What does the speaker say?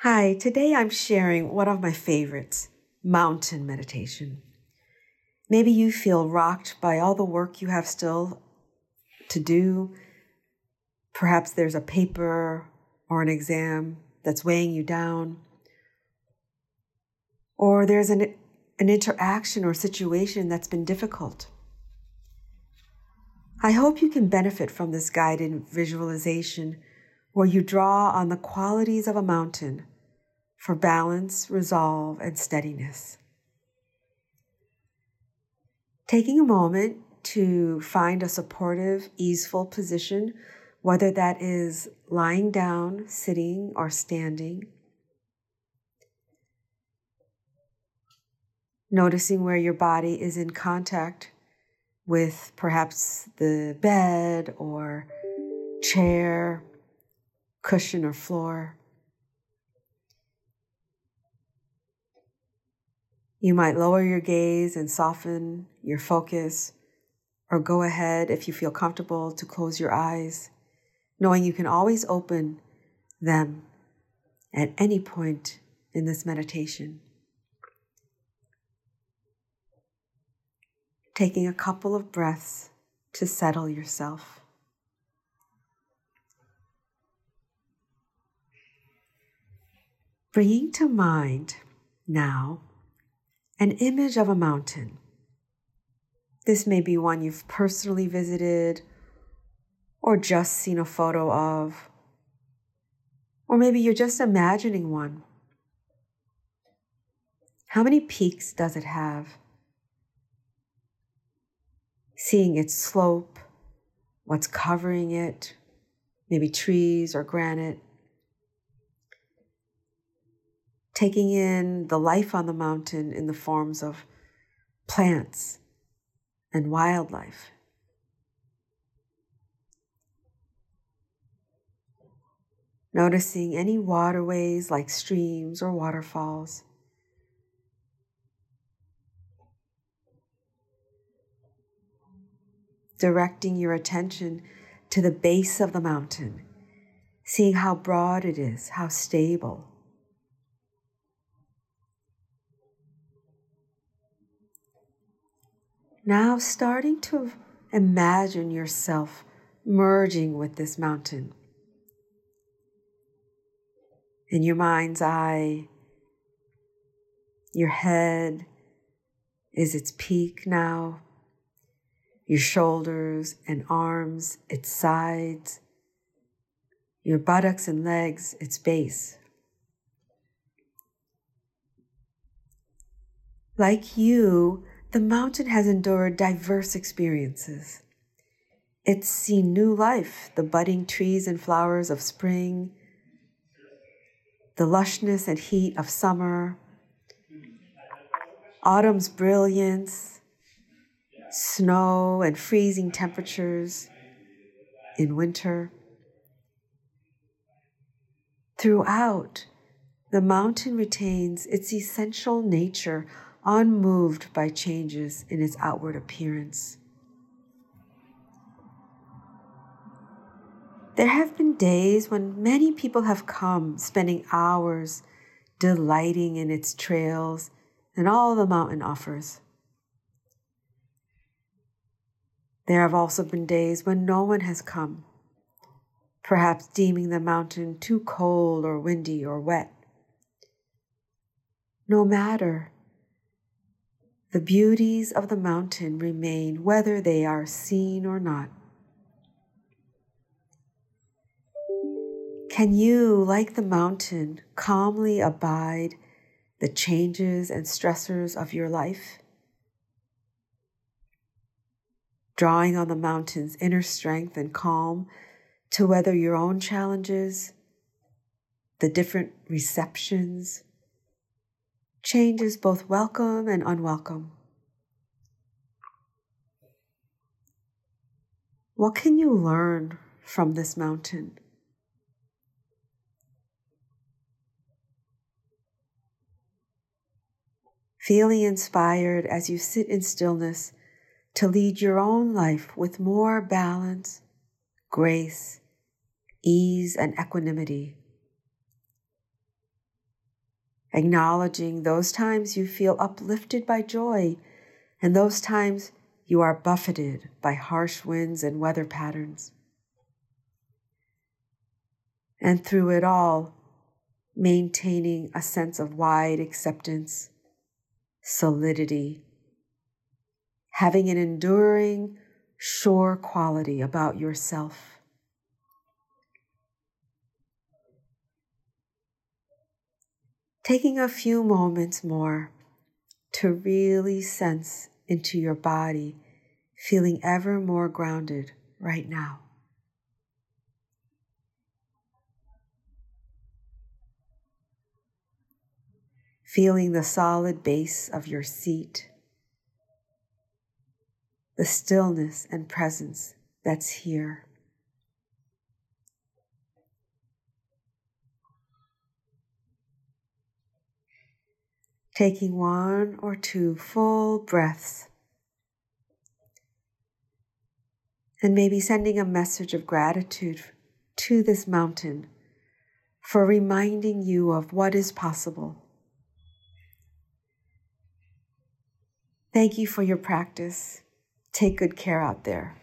Hi, today I'm sharing one of my favorites mountain meditation. Maybe you feel rocked by all the work you have still to do. Perhaps there's a paper or an exam that's weighing you down. Or there's an, an interaction or situation that's been difficult. I hope you can benefit from this guided visualization where you draw on the qualities of a mountain for balance, resolve, and steadiness. Taking a moment to find a supportive, easeful position, whether that is lying down, sitting, or standing. Noticing where your body is in contact with perhaps the bed or chair, cushion, or floor. You might lower your gaze and soften your focus, or go ahead if you feel comfortable to close your eyes, knowing you can always open them at any point in this meditation. taking a couple of breaths to settle yourself. Bringing to mind now an image of a mountain. This may be one you've personally visited or just seen a photo of, or maybe you're just imagining one. How many peaks does it have? seeing its slope, what's covering it, maybe trees or granite. Taking in the life on the mountain in the forms of plants and wildlife. Noticing any waterways like streams or waterfalls. directing your attention to the base of the mountain, seeing how broad it is, how stable. Now, starting to imagine yourself merging with this mountain. In your mind's eye, your head is its peak now your shoulders and arms, its sides, your buttocks and legs, its base. Like you, the mountain has endured diverse experiences. It's seen new life, the budding trees and flowers of spring, the lushness and heat of summer, autumn's brilliance, snow and freezing temperatures in winter. Throughout, the mountain retains its essential nature, unmoved by changes in its outward appearance. There have been days when many people have come, spending hours delighting in its trails and all the mountain offers. There have also been days when no one has come, perhaps deeming the mountain too cold or windy or wet. No matter, the beauties of the mountain remain whether they are seen or not. Can you, like the mountain, calmly abide the changes and stressors of your life? drawing on the mountain's inner strength and calm to weather your own challenges, the different receptions, changes both welcome and unwelcome. What can you learn from this mountain? Feeling inspired as you sit in stillness to lead your own life with more balance, grace, ease, and equanimity. Acknowledging those times you feel uplifted by joy and those times you are buffeted by harsh winds and weather patterns. And through it all, maintaining a sense of wide acceptance, solidity, having an enduring, sure quality about yourself. Taking a few moments more to really sense into your body, feeling ever more grounded right now. Feeling the solid base of your seat, the stillness and presence that's here. Taking one or two full breaths, and maybe sending a message of gratitude to this mountain for reminding you of what is possible. Thank you for your practice. Take good care out there.